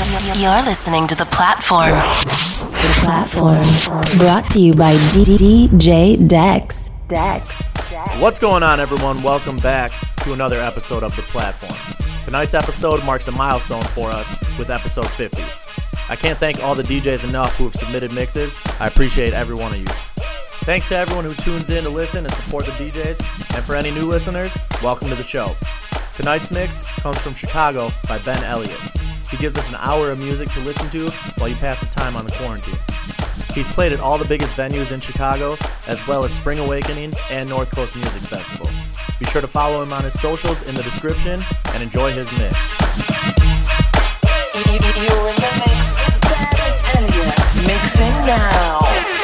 You're listening to The Platform. The Platform. Brought to you by DJ Dex. Dex. What's going on, everyone? Welcome back to another episode of The Platform. Tonight's episode marks a milestone for us with episode 50. I can't thank all the DJs enough who have submitted mixes. I appreciate every one of you. Thanks to everyone who tunes in to listen and support the DJs. And for any new listeners, welcome to the show. Tonight's mix comes from Chicago by Ben Elliott. He gives us an hour of music to listen to while you pass the time on the quarantine. He's played at all the biggest venues in Chicago, as well as Spring Awakening and North Coast Music Festival. Be sure to follow him on his socials in the description and enjoy his mix. You're in the mix with. Mixing now.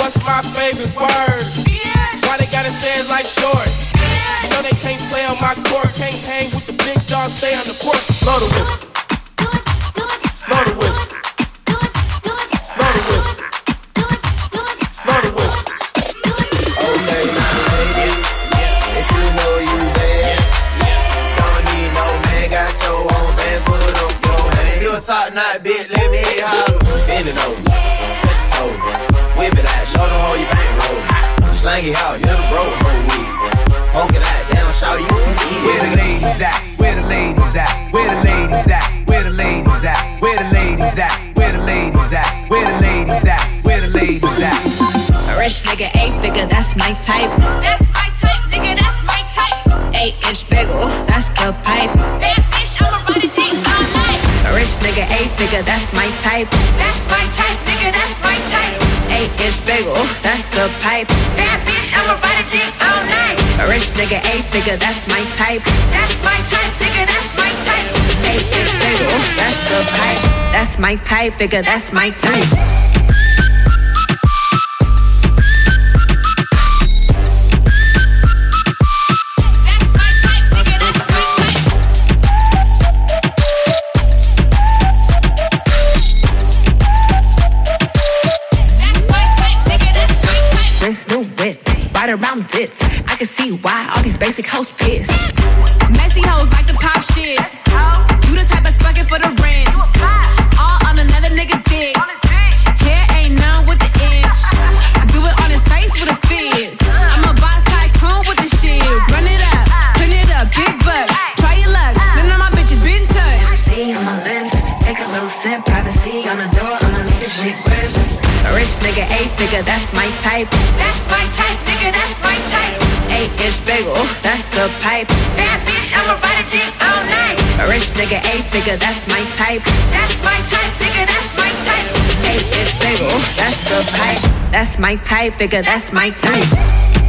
What's my favorite word? Why they gotta say short? So they can't play on my court, can't hang with the big dogs, stay on the court. Blow whistle. Slang it out, hit the bro, whole weed. Poke it out, down, shout you can Where the ladies at? Where the ladies at? Where the ladies at? Where the ladies at? Where the ladies at? Where the ladies at? Where the ladies at? Where the ladies at? A rich nigga, eight figure, that's my type. That's my type, nigga, that's my type. Eight inch bagel, that's the pipe. That bitch, I'ma ride a dick all night. A rich nigga, eight figure, that's my type. That's my type, nigga, that's my type. Eight inch bagel, that's the pipe. That nigga, A figure, that's my type. That's my type, nigga, that's my type. Inch bagel, that's the pipe. That's my type, figure, that's my type. Basic hoes piss. Messy hoes like to pop shit. You the type of fucking for the rent. All on another nigga dick. Hair ain't none with the inch. I do it on his face with a fizz. I'm a boss tycoon with the shit. Run it up, pin it up, big bucks. Try your luck, none of my bitches been touched. See on my lips, take a little sip. Privacy on the door, I'ma make this shit grip. A rich nigga, eight figure, that's my type. Nigga, eight figure, that's my type. That's my type, nigga, that's my type. Eight inch bagel, that's the pipe. That's my type, figure, that's my type.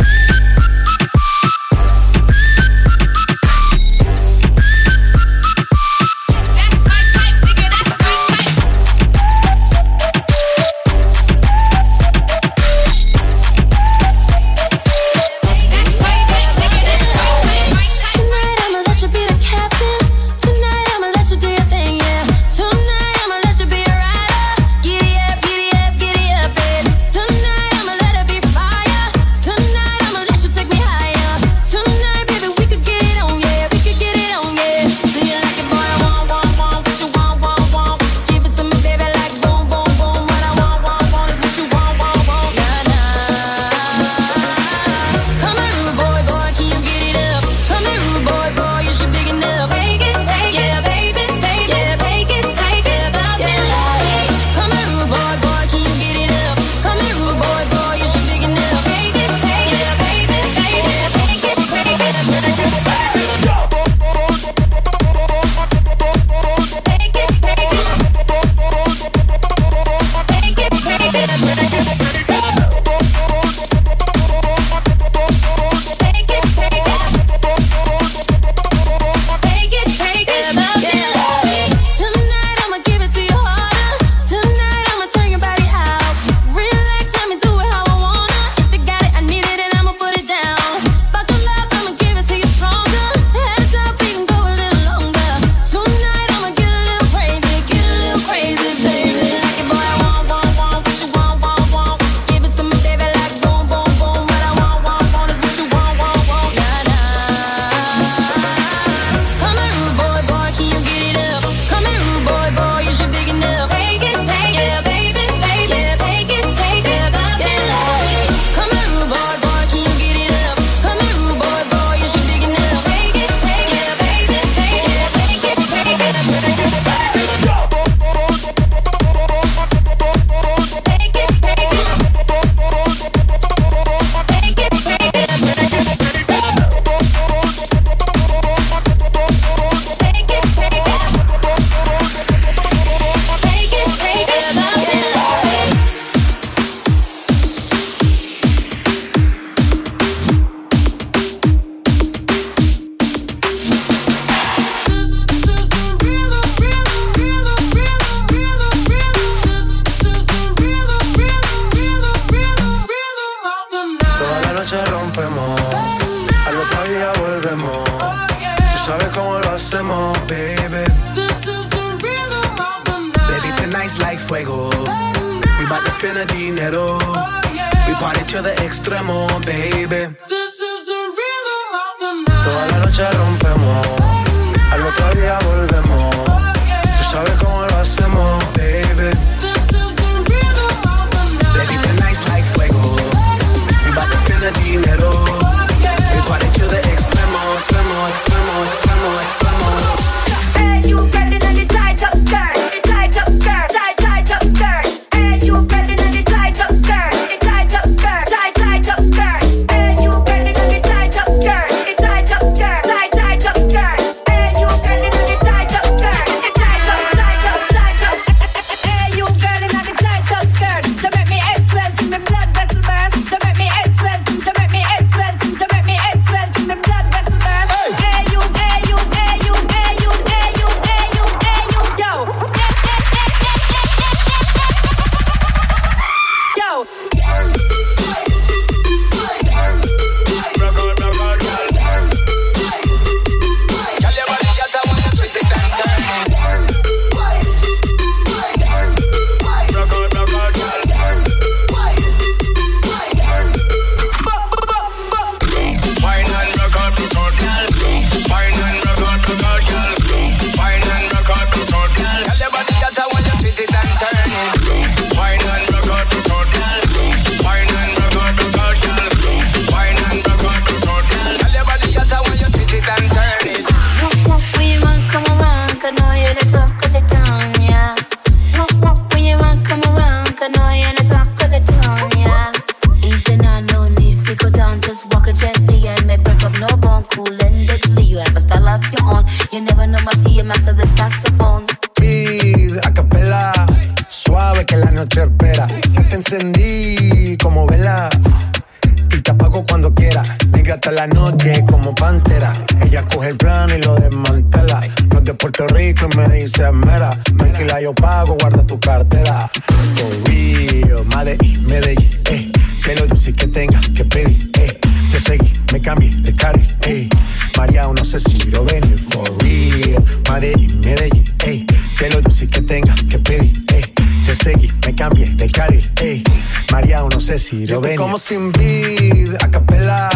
Eslovenia. como sin vid, a capela,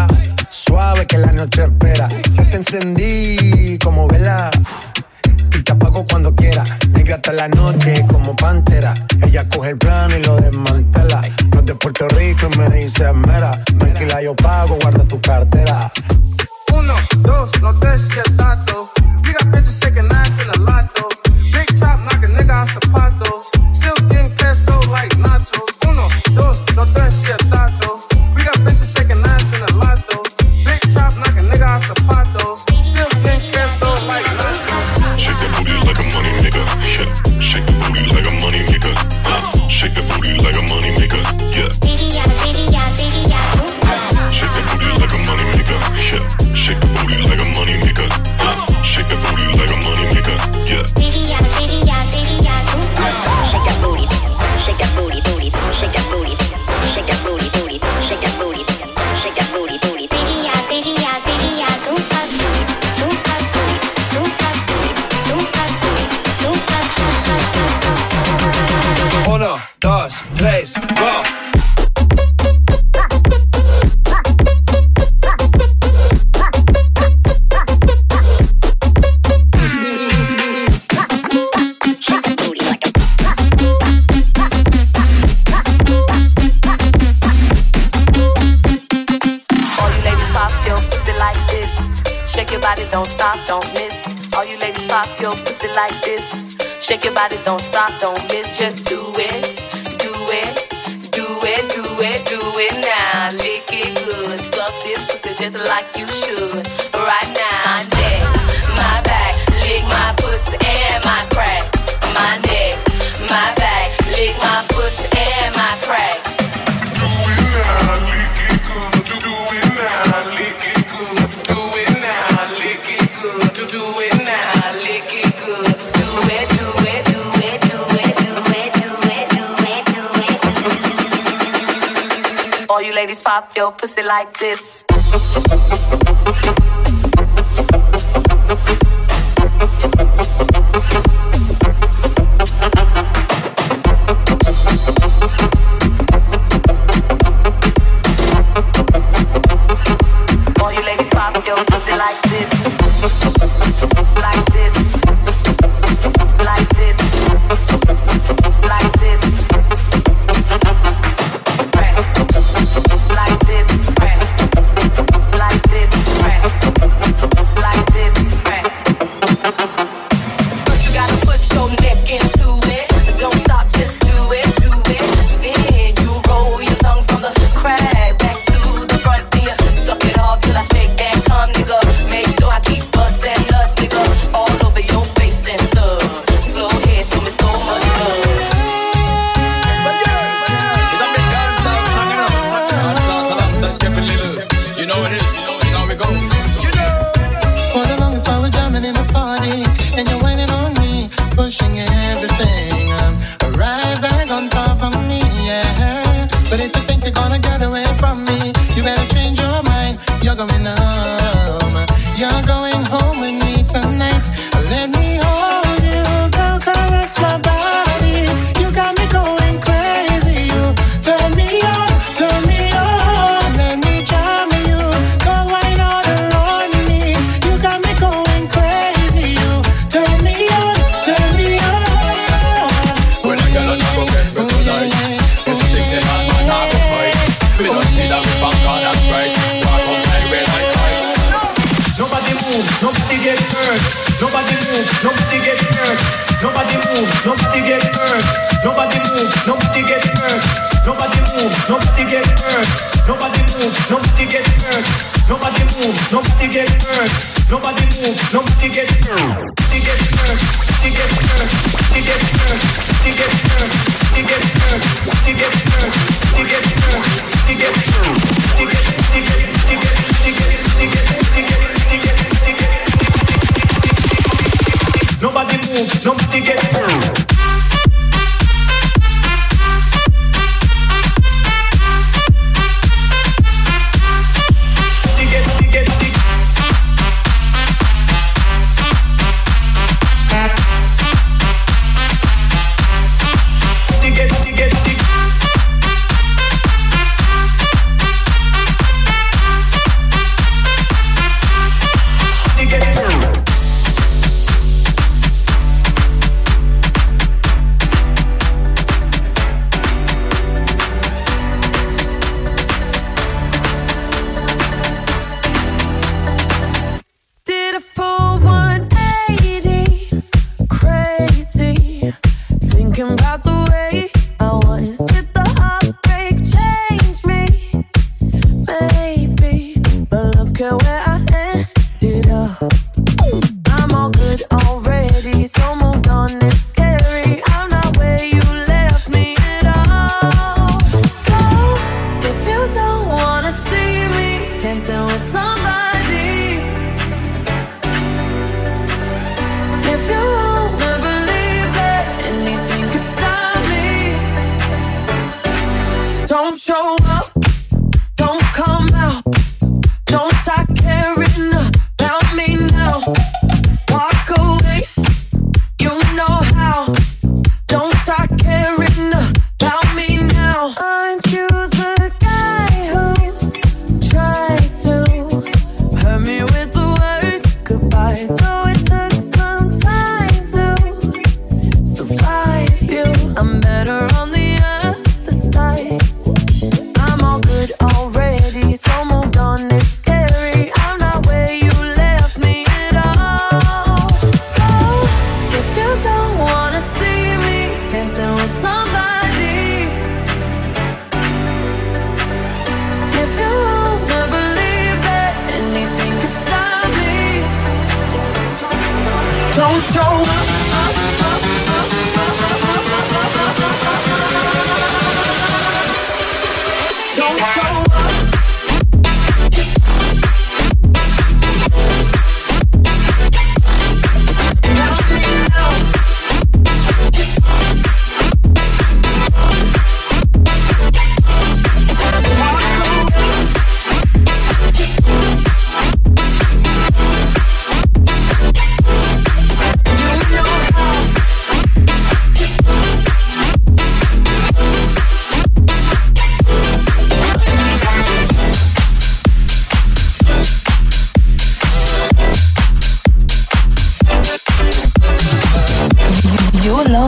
suave que la noche espera. Ya te encendí como vela y te apago cuando quiera. Negra hasta la noche como pantera. Ella coge el plano y lo desmantela. No de Puerto Rico y me dice mera. Tranquila, yo pago, guarda tu cartera. Uno, dos, no des el dato. You got bitches shaking ass in the Everybody don't stop, don't ladies pop your pussy like this. move, nobody get hurt. Nobody move, nobody get hurt. Nobody move, nobody get hurt. Nobody move, nobody get hurt. Nobody move, nobody get hurt. Nobody move, nobody get hurt. Nobody move, nobody get hurt. Nobody get hurt. Nobody get hurt. Nobody get hurt. Nobody get hurt. Nobody get hurt. Nobody get hurt. Nobody get hurt. Nobody get hurt. Nobody get hurt. Nobody get hurt. Nobody get hurt. Nobody get hurt. Nobody get hurt. Nobody get hurt. Nobody get hurt. Nobody get hurt. Nobody get hurt. Nobody move, nobody get through. dancing with some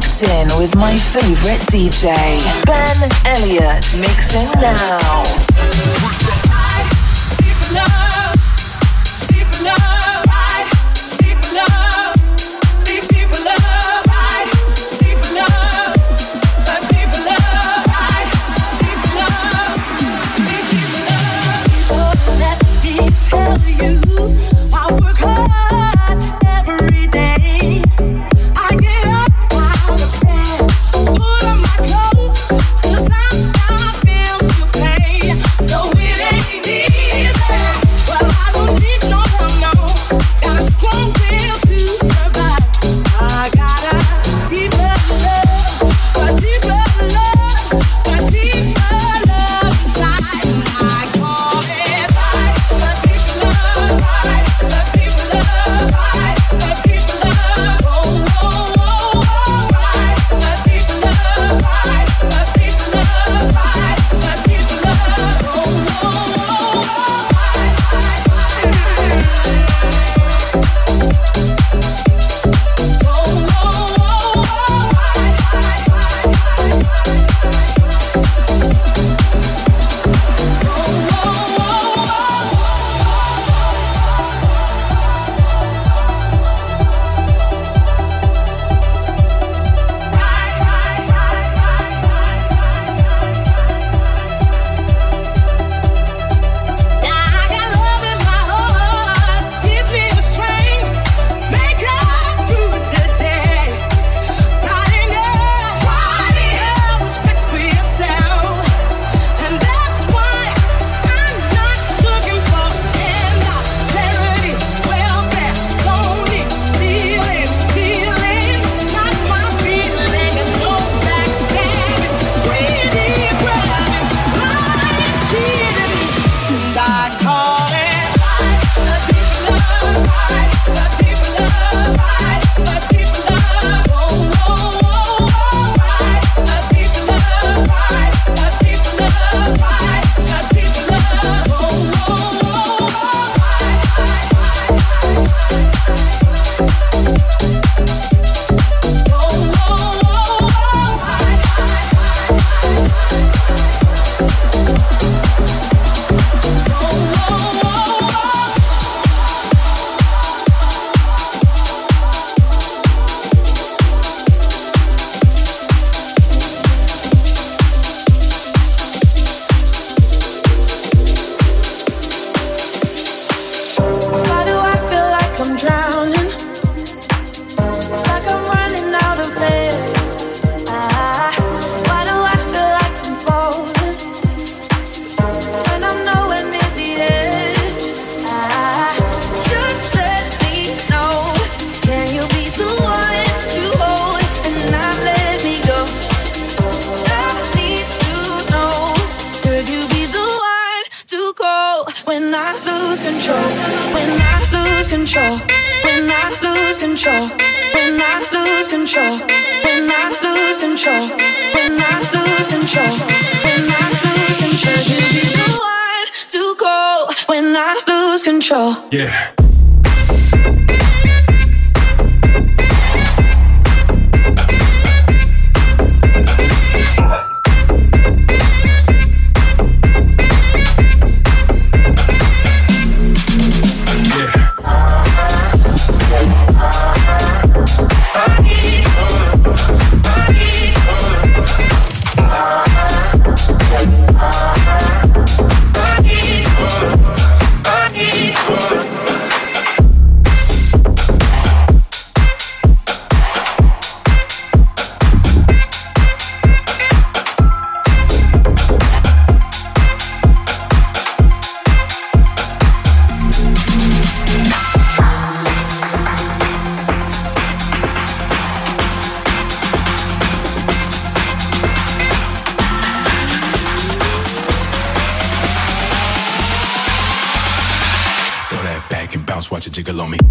locked in with my favorite DJ, Ben Elliott, mixing now. yeah. jiggle on me.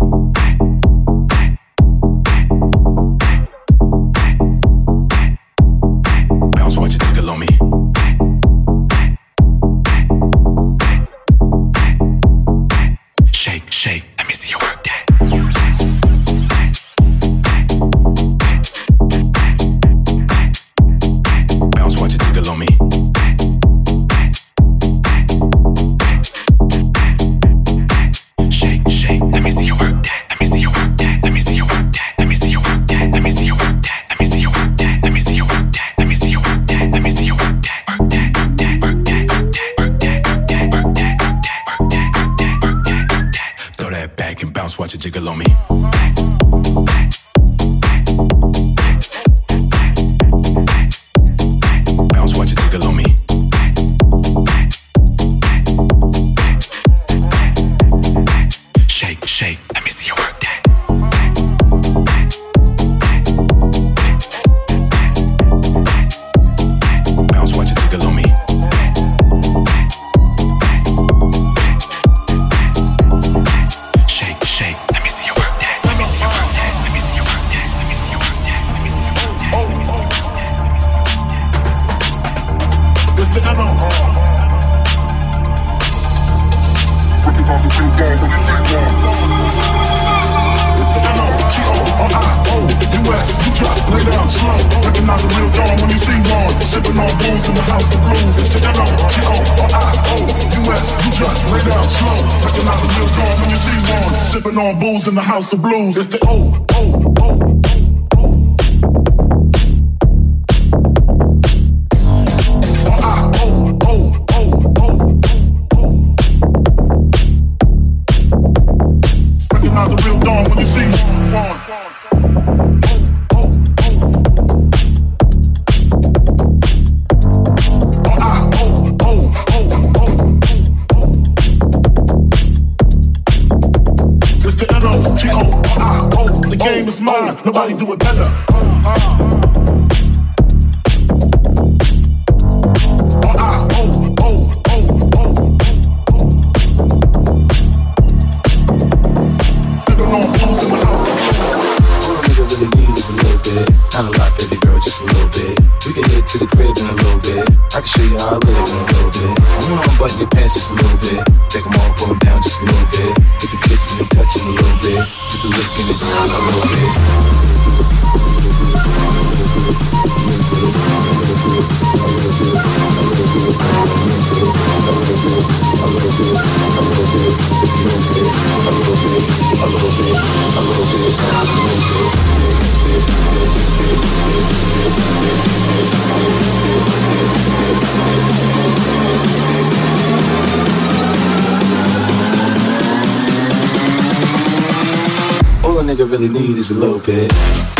the blues. It's the looking at all a little bit. all you really need is a little bit.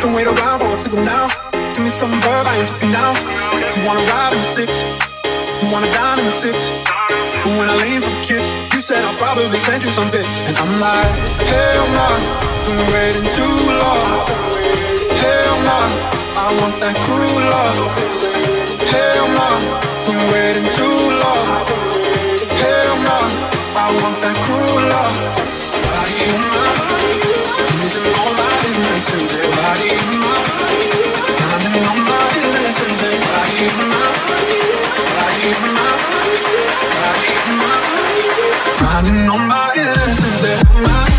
Don't wait around for a signal now. Give me some verb, I ain't talking down. You wanna ride in the six, you wanna dine in the six. But when I lean for a kiss, you said I'll probably send you some pics. And I'm like, hell nah, been waiting too long. Hell nah, I want that cruel love. Hell nah, been waiting too long. Hell nah, I want that cruel love. Body in my losing all my innocence, yeah, body my Finding all my body in my body in my body in my innocence,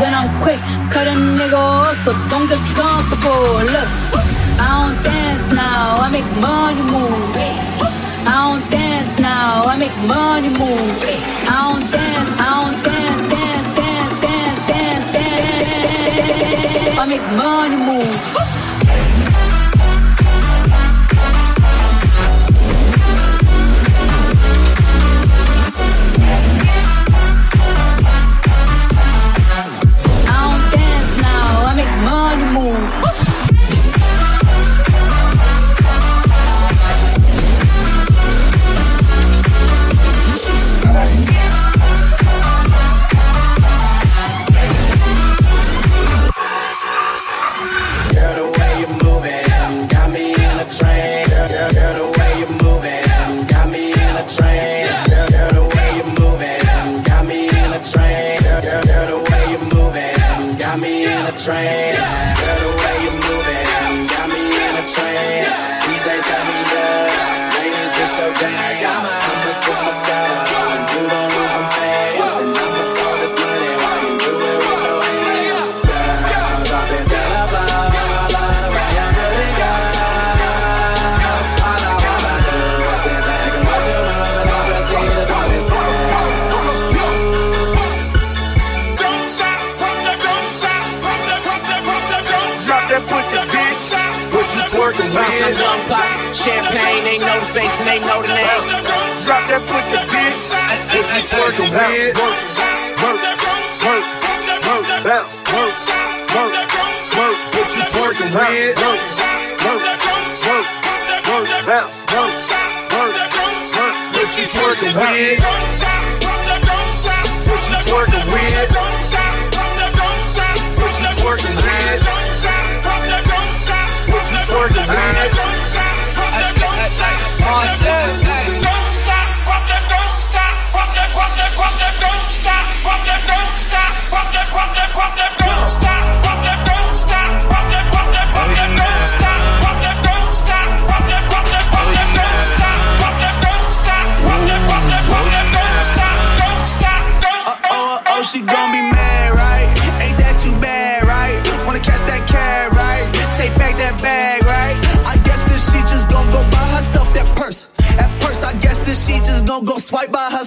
and I'm quick, cut a nigga off, so don't get comfortable. Look, I don't dance now, I make money move. I don't dance now, I make money move. I don't dance, I don't dance, dance, dance, dance, dance, dance, dance. I make money move.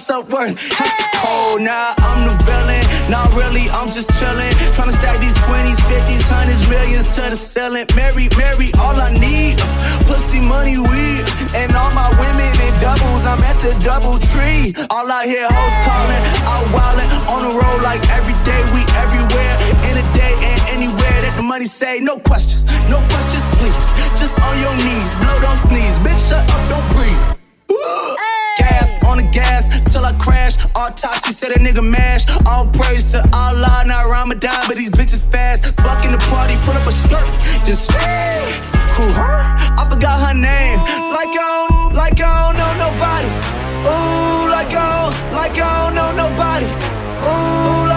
Swipe self worth. That's cold now. I'm the villain. Not really, I'm just chillin'. Tryna stack these 20s, 50s, hundreds, millions to the ceiling. Mary, Mary, all I need. Pussy, money, weed. And all my women in doubles. I'm at the double tree. All I hear hoes calling, out wildin'. On the road like every day, we everywhere. In a day and anywhere that the money say. No questions, no questions, please. Just on your knees. Blow, don't sneeze. Bitch, shut up, don't breathe. Gas on the gas till I crash. Autopsy said a nigga mash. All praise to Allah, not Ramadan, but these bitches fast. Fucking the party, pull up a skirt, just who her? I forgot her name. Like I don't, like I don't know nobody. Ooh, like I don't, like I don't know nobody. Ooh, like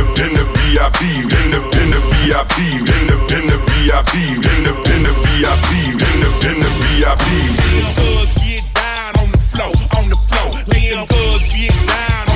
in the VIP, in the in the VIP, in the in the VIP, in the in the VIP, in the in the VIP. Cuz get down on the floor, on the floor. Liam cuz get down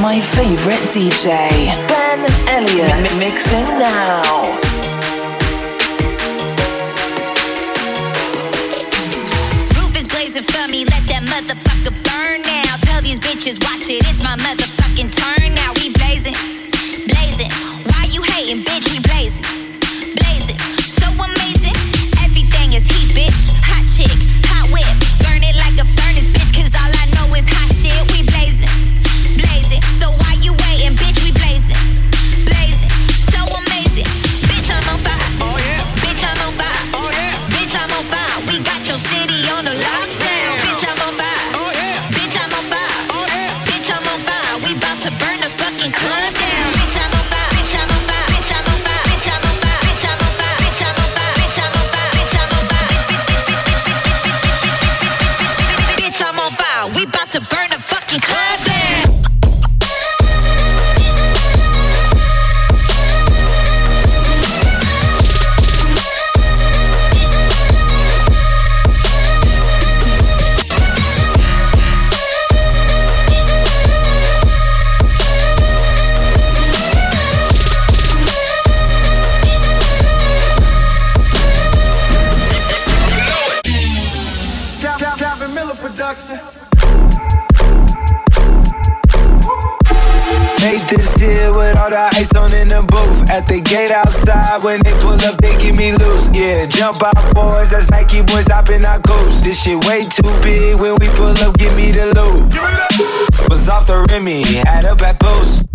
my favorite DJ, Ben Elliott. Mi- mixing now. Roof is blazing for me, let that motherfucker burn. Now. Tell these bitches, watch it. It's my motherfucking turn. Now we blazing, blazing. Why you hating, bitch? Off the Remy, had up at post.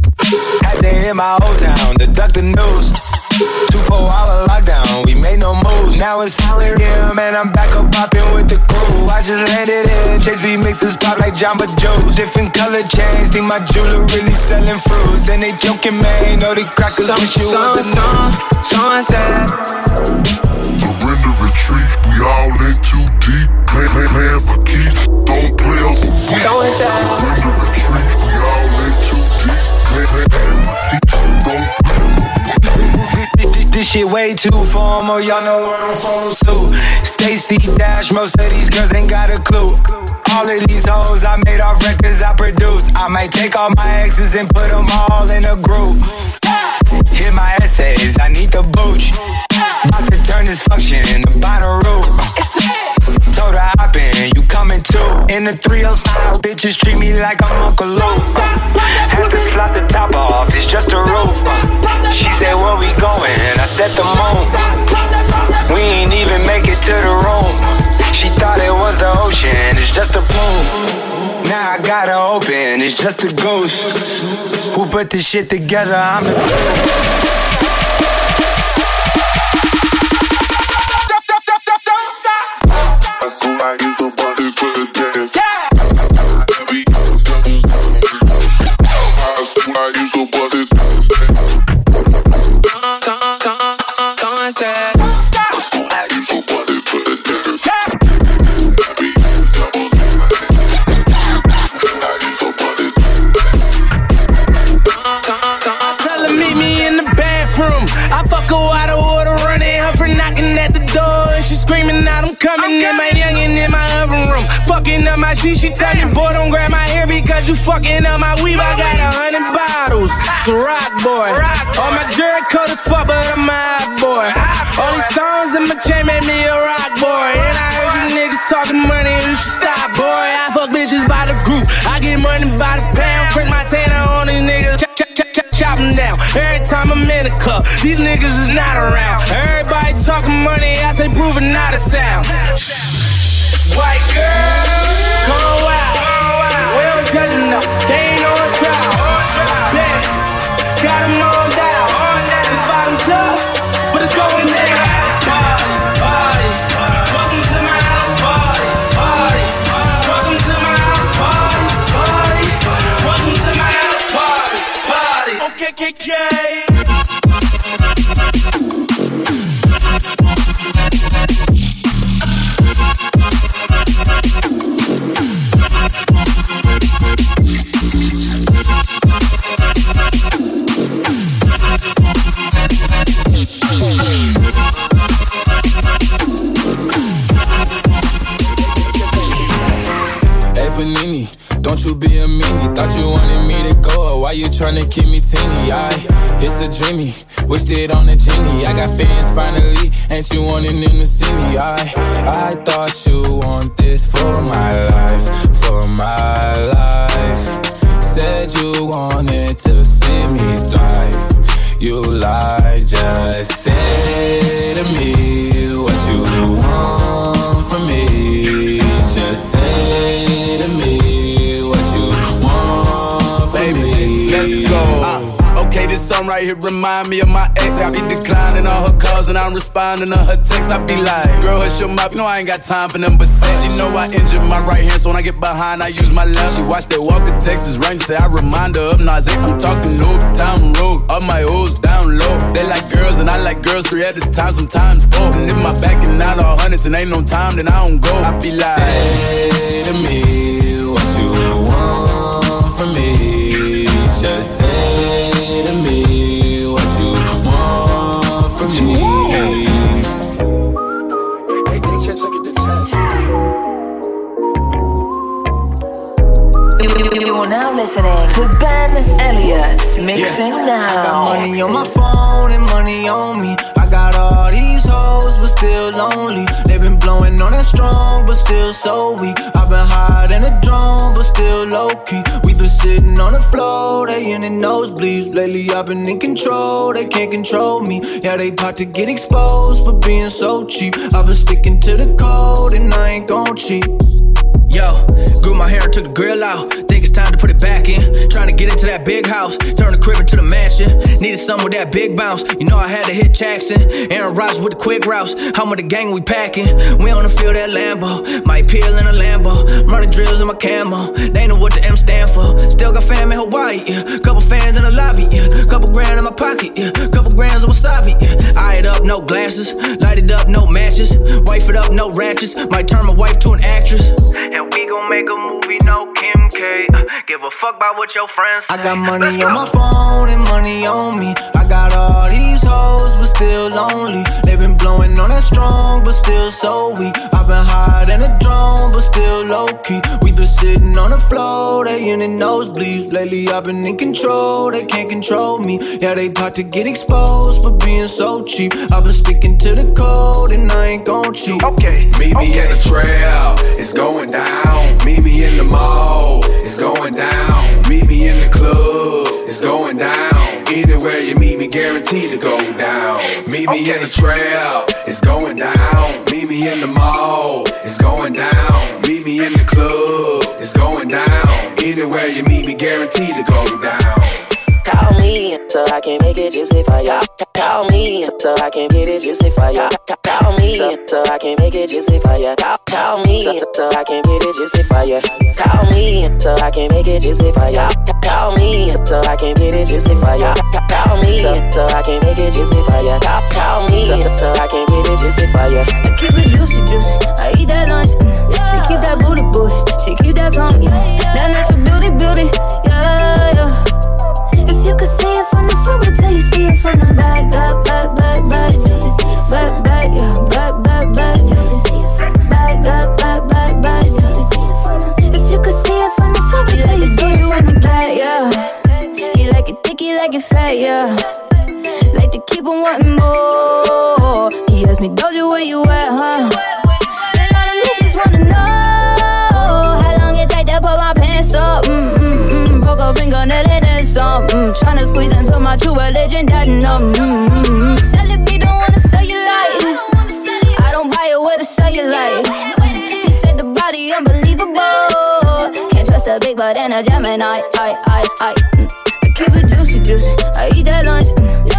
Had to hit my old town to duck the news. Two four hour lockdown, we made no moves. Now it's 4 a.m. and I'm back up popping with the crew. I just landed in, Chase B mixes pop like Jamba Juice. Different color chains, think my jeweler really selling fruits. And they joking, man, know the crackers Some- wish you some- was a shit way too formal, y'all know what I'm follow suit. Stacey Dash, most of these girls ain't got a clue. All of these hoes I made off records I produce. I might take all my exes and put them all in a group. Hit my essays, I need the booch. About to turn this function into Bonnaroo. Told her hop in, you coming too. In the 305, bitches treat me like I'm Uncle Luke. Had to slot the top off, it's just a roof. She said, Where we going? And I said, The moon. We ain't even make it to the room. She thought it was the ocean, it's just a plume. Now I gotta open, it's just a ghost. Who put this shit together? I'm the. Screaming I'm coming in my youngin' in my oven room. Fucking up my sheet, she tell me, boy, don't grab my hair because you fucking up my weave. I got a hundred bottles. It's a rock boy. All my jewelry coat is fuck, but I'm a hot boy. All these stones in my chain made me a rock boy. And I heard you niggas talking money, you should stop, boy. I fuck bitches by the group. I get money by the pound. Print my tanner on these niggas. Chop, chop, chop, chop, chop 'em down. Every time I'm in the club, these niggas is not around. Everybody talking money, I say proving not a sound. White girls, come wild. We don't judge them, no. They ain't on trial. Yeah, got 'em on down. you be a meanie. Thought you wanted me to go. Why you tryna keep me teeny? I, it's a dreamy. Wished it on a genie. I got fans finally. Ain't you wanting them to see me? I, I thought you want this for my life. For my life. Said you wanted to see me thrive. You lied, just say to me what you want from me. Just say to me. Line ah, right here remind me of my ex. I be declining all her calls and I'm responding to her texts. I be like, girl, hush your mouth. You know I ain't got time for them but sex. She know I injured my right hand, so when I get behind, I use my left. She watch that Walker Texas Ranger, say I remind her of Nas X. I'm talking New Town Road, all my O's down low. They like girls and I like girls three at a time, sometimes four. And if my back and out all hundreds and ain't no time, then I don't go. I be like, say to me what you want from me. Just say to me what you want from me. You are now listening to Ben Elliott mixing now. I got money on my phone and money on me. But still lonely. They've been blowing on that strong, but still so weak. I've been higher than a drone, but still low key. We've been sitting on the floor, they in the nosebleeds. Lately I've been in control, they can't control me. Yeah, they about to get exposed for being so cheap. I've been sticking to the code and I ain't gon' cheat. Yo, grew my hair and took the grill out. Think it's time to put it back in. Trying to get into that big house, turn the crib into the mansion. Needed some with that big bounce. You know I had to hit Jackson. Aaron Rodgers with the quick routes. I'm with the gang, we packing. We on the field at Lambeau. Might peel in a Lambo. Running drills in my camo. They know what the M stand for. Still got fam in Hawaii, yeah. Couple fans in the lobby, yeah. Couple grand in my pocket, yeah. Couple grams of wasabi, yeah. Eye it up, no glasses. Light it up, no matches. Wife it up, no ratchets. Might turn my wife to an actress. And we gon' make a movie, no Kim K. Give a fuck about what your friends I got money on my phone and money on me. I got all these hoes, but still lonely. They been blowing on that strong, but still so weak. I've been higher than a drone, but still low key. We been sitting on the floor, they in the nosebleeds. Lately I've been in control, they can't control me. Yeah, they about to get exposed for being so cheap. I've been sticking to the code and I ain't gon' cheat. Okay, meet me in the trail, it's going down. Meet me in the mall, it's going down. Meet me in the club, it's going down. Anywhere you meet me, guaranteed to go down. Meet me in the trail, it's going down. Meet me in the mall, it's going down. Meet me in the club, it's going down. Anywhere you meet me, guaranteed to go down. Call me so I can make it juicy for ya. Call me so I can get it juicy for ya. Call me so I can make it juicy for ya. Call, me so I can get it juicy for ya. Call me so I can make it juicy for ya. Call me so I can get it juicy for ya. Call me so I can make it juicy for ya. Call, me so I can get it juicy for ya. I keep it juicy, juicy. I eat that lunch. mm. She keep that booty, booty. She keep that plump, yeah. That natural beauty, beauty, see it from the front, wait till you see it from the back, up, back, back, back, back, back, yeah, back, back, back, till you see it from the back, up, back, back, back. If you could see it from the front, wait till you see it from the back, yeah. He like it thick, he like it fat, yeah. Like to keep on wanting more. He asked me, Doja, where you at, huh? And all the niggas wanna know how long it take to put my pants up. Mm, mm, mm. Broke a fingernail and some. Mm, tryna squeeze into my true religion, that no. Mm, mm, mm. Celebrity don't wanna sell you like. I don't buy it with a cellulite. He said the body unbelievable. Can't trust a big butt and a Gemini. I, I, I. I keep it juicy, juicy. I eat that lunch.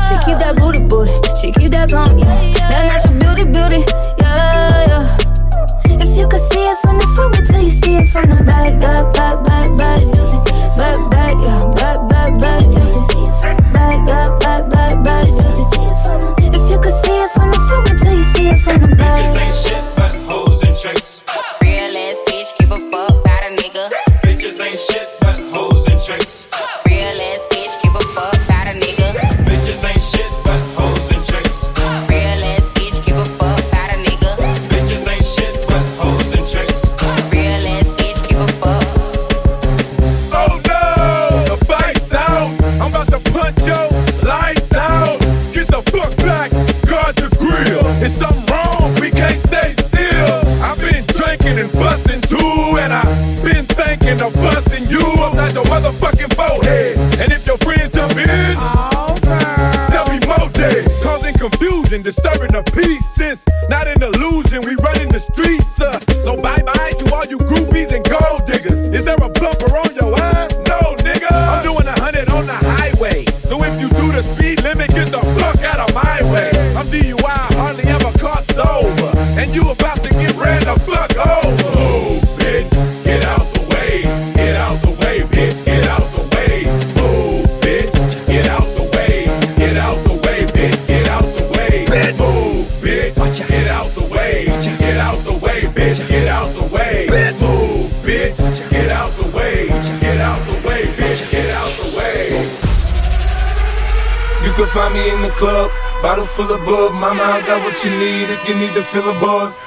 She keep that booty, booty. She keep that plump, yeah. That natural beauty, beauty, yeah, yeah. If you could see it from the front, wait till you see it from the back, back, back, back, back,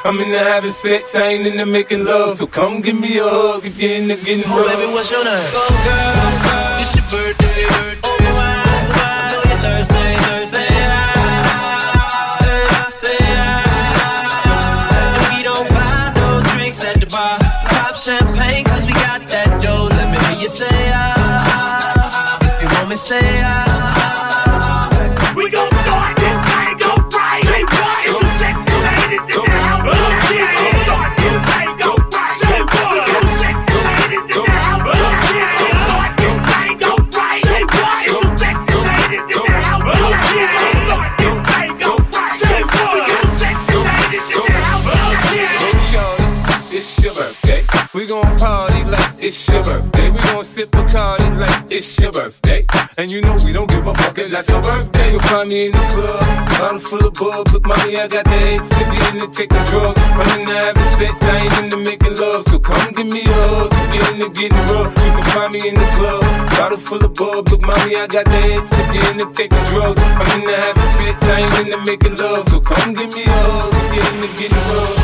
I'm in into having sex, I ain't into making love. So come give me a hug if you're into getting rough. Oh, rough. baby, what's your name? Oh, girl, it's your birthday. Oh, why, why? I know you're thirsty, thirsty. Say. We don't buy no drinks at the bar. Pop champagne, cause we got that dough. Let me hear you say ah. If you want me, say ah. It's your birthday. We gon' sip a party like it's your birthday. And you know we don't give a fuck, it's not your birthday. You'll find me in the club, bottle full of bub. Look, mommy, I got the head sip you into taking drugs. I'm into having sex, I ain't into making love. So come give me a hug, if you're into getting rough. You can find me in the club, bottle full of bub. Look, mommy, I got the head sip you into taking drugs. I'm into having sex, I ain't into making love. So come give me a hug, if you're into getting rough.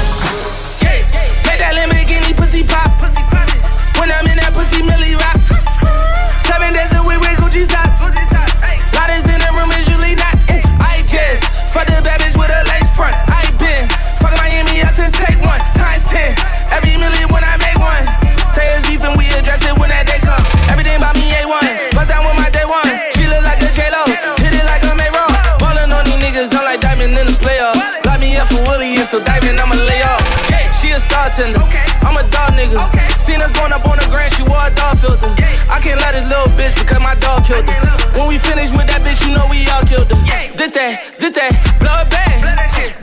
So diamond I'ma lay off. Yeah, she a star tender. I'm a dog nigga. Seen her going up on the grand, she wore a dog filter. I can't let this little bitch because my dog killed her. When we finish with that bitch, you know we all killed her. This that, this that, blood bag.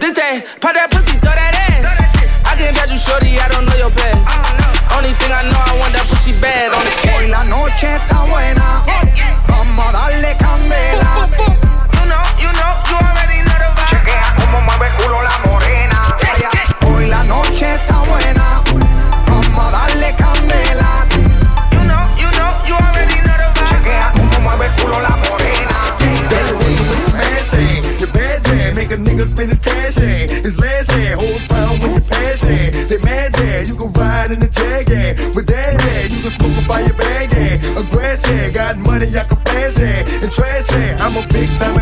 This that, pop that pussy, throw that ass. I can't judge you, shorty, I don't know your past. Only thing I know, I want that pussy bad on the Hoy la noche está buena, vamos I'm a big time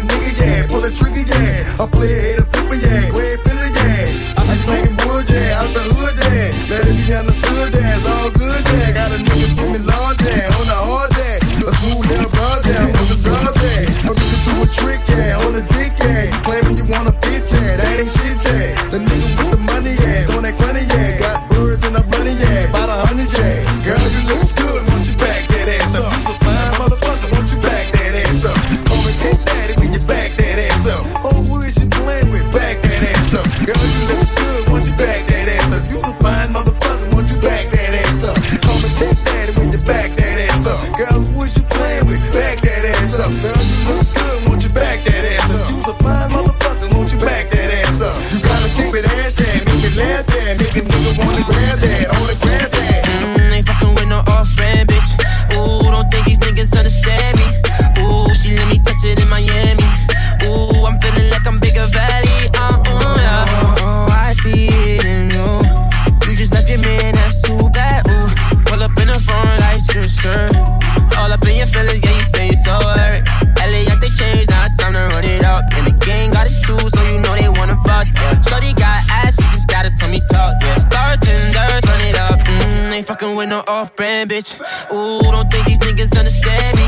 with no off-brand bitch. Ooh, don't think these niggas understand me.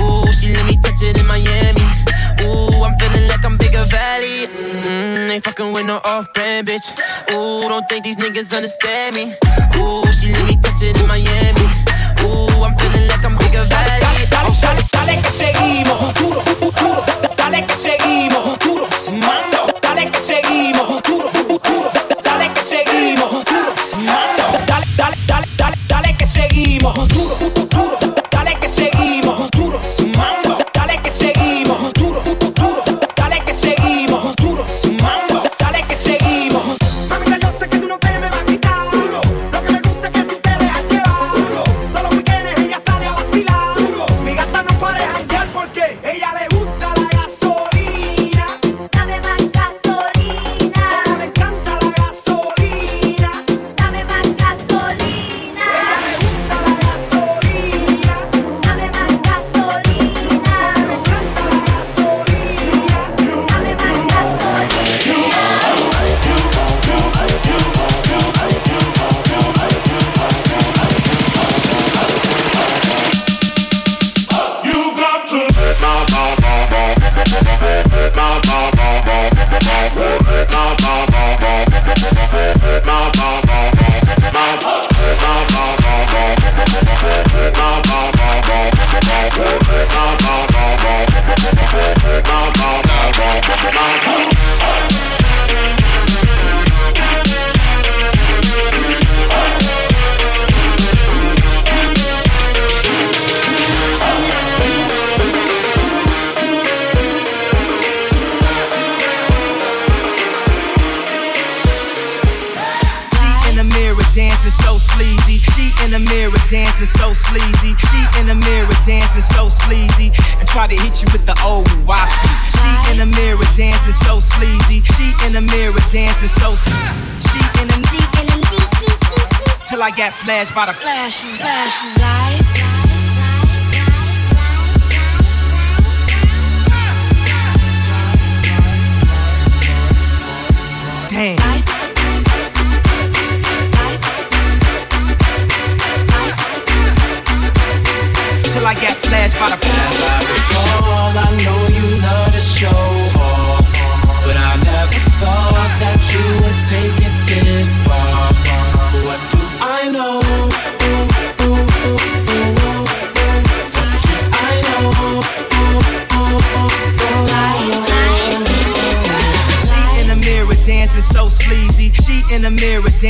Ooh, she let me touch it in Miami. Ooh, I'm feeling like I'm bigger valley. Mm, ain't fucking with no off-brand bitch. Ooh, don't think these niggas understand me. Ooh, she let me touch it in Miami. Ooh, I'm feeling like I'm bigger valley. Dale, dale, dale que seguimos, duro, duro. Dale que seguimos, duro, mando. Dale que seguimos, duro. Seguimos, dancing so sleazy. She in the mirror dancing so sleazy. And try to hit you with the old wafty. She in the mirror dancing so sleazy. She in the mirror dancing so sleazy. She in the she in the till I get flashed by the flashing, flashing lights. Damn. By the As I recall, I know you love to show off, but I never thought that you would take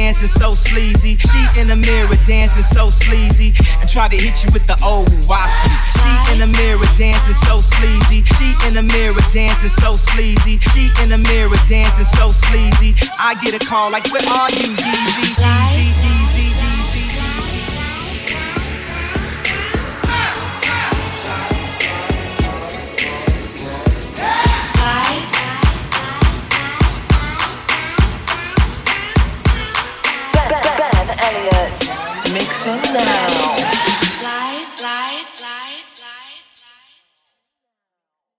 dancing so sleazy. She in the mirror dancing so sleazy. And try to hit you with the old wafty. She in the mirror dancing so sleazy. She in the mirror dancing so sleazy. She in the mirror dancing so sleazy. I get a call like, where are you, Yeezy? Yeezy, Yeezy, Yeezy.